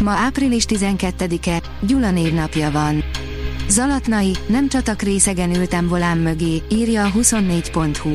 Ma április 12-e, Gyula névnapja van. Zalatnai, nem csatak részegen ültem volám mögé, írja a 24.hu.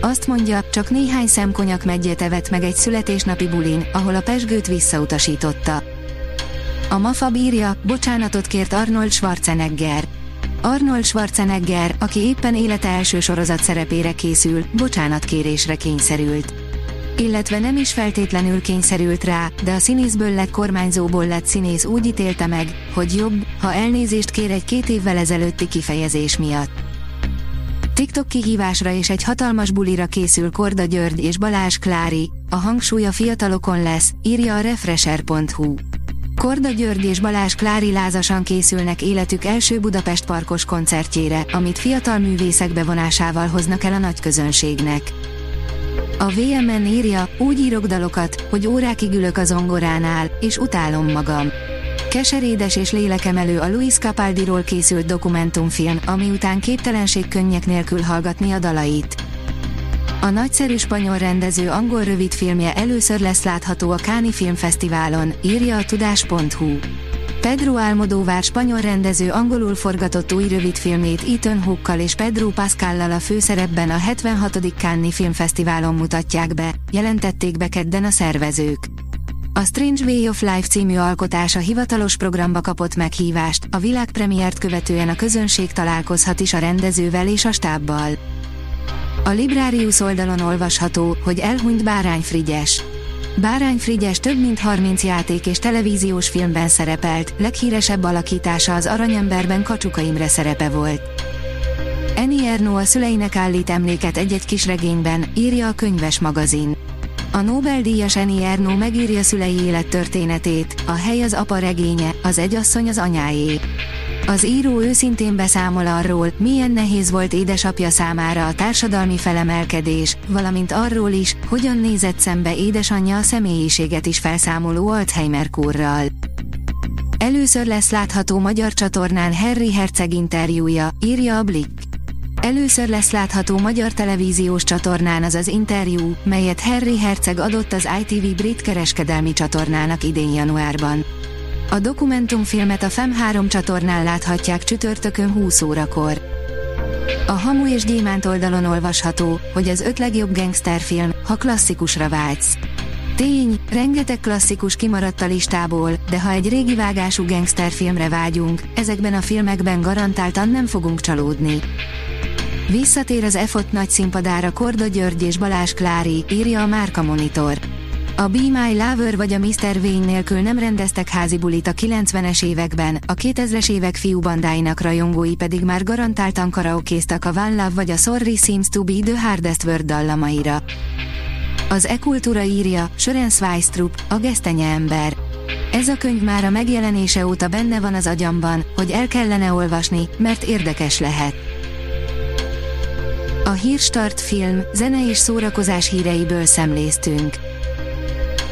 Azt mondja, csak néhány szemkonyak meggyet evett meg egy születésnapi bulin, ahol a pesgőt visszautasította. A Mafa bírja, bocsánatot kért Arnold Schwarzenegger. Arnold Schwarzenegger, aki éppen élete első sorozat szerepére készül, bocsánatkérésre kényszerült illetve nem is feltétlenül kényszerült rá, de a színészből lett kormányzóból lett színész úgy ítélte meg, hogy jobb, ha elnézést kér egy két évvel ezelőtti kifejezés miatt. TikTok kihívásra és egy hatalmas bulira készül Korda György és Balázs Klári, a hangsúly a fiatalokon lesz, írja a Refresher.hu. Korda György és Balázs Klári lázasan készülnek életük első Budapest parkos koncertjére, amit fiatal művészek bevonásával hoznak el a nagy közönségnek. A VMN írja, úgy írok dalokat, hogy órákig ülök a zongoránál, és utálom magam. Keserédes és lélekemelő a Luis Capaldiról készült dokumentumfilm, ami után képtelenség könnyek nélkül hallgatni a dalait. A nagyszerű spanyol rendező angol rövidfilmje először lesz látható a Káni Filmfesztiválon, írja a tudás.hu. Pedro Almodóvár spanyol rendező angolul forgatott új rövidfilmét Ethan Hookkal és Pedro Pascallal a főszerepben a 76. Cannes Filmfesztiválon mutatják be, jelentették be kedden a szervezők. A Strange Way of Life című alkotása hivatalos programba kapott meghívást, a világpremiért követően a közönség találkozhat is a rendezővel és a stábbal. A Librarius oldalon olvasható, hogy elhunyt Bárány Frigyes. Bárány Frigyes több mint 30 játék és televíziós filmben szerepelt, leghíresebb alakítása az Aranyemberben Kacsuka Imre szerepe volt. Eni Erno a szüleinek állít emléket egy-egy kis regényben, írja a könyves magazin. A Nobel-díjas Eni Erno megírja szülei élettörténetét, a hely az apa regénye, az egyasszony az anyáé. Az író őszintén beszámol arról, milyen nehéz volt édesapja számára a társadalmi felemelkedés, valamint arról is, hogyan nézett szembe édesanyja a személyiséget is felszámoló Alzheimer kórral. Először lesz látható magyar csatornán Harry Herceg interjúja, írja a Blick. Először lesz látható magyar televíziós csatornán az az interjú, melyet Harry Herceg adott az ITV brit kereskedelmi csatornának idén januárban. A dokumentumfilmet a FEM3 csatornán láthatják csütörtökön 20 órakor. A Hamu és Gyémánt oldalon olvasható, hogy az öt legjobb gangsterfilm, ha klasszikusra vágysz. Tény, rengeteg klasszikus kimaradt a listából, de ha egy régi vágású gangsterfilmre vágyunk, ezekben a filmekben garantáltan nem fogunk csalódni. Visszatér az EFOT nagy színpadára Korda György és Balázs Klári, írja a Márka Monitor. A Be My Lover vagy a Mr. Wayne nélkül nem rendeztek házi bulit a 90-es években, a 2000-es évek fiúbandáinak rajongói pedig már garantáltan karaokéztak a One Love vagy a Sorry Seems to be the Hardest Word dallamaira. Az e-kultúra írja, Sören Sveistrup, a gesztenye ember. Ez a könyv már a megjelenése óta benne van az agyamban, hogy el kellene olvasni, mert érdekes lehet. A Hírstart film, zene és szórakozás híreiből szemléztünk.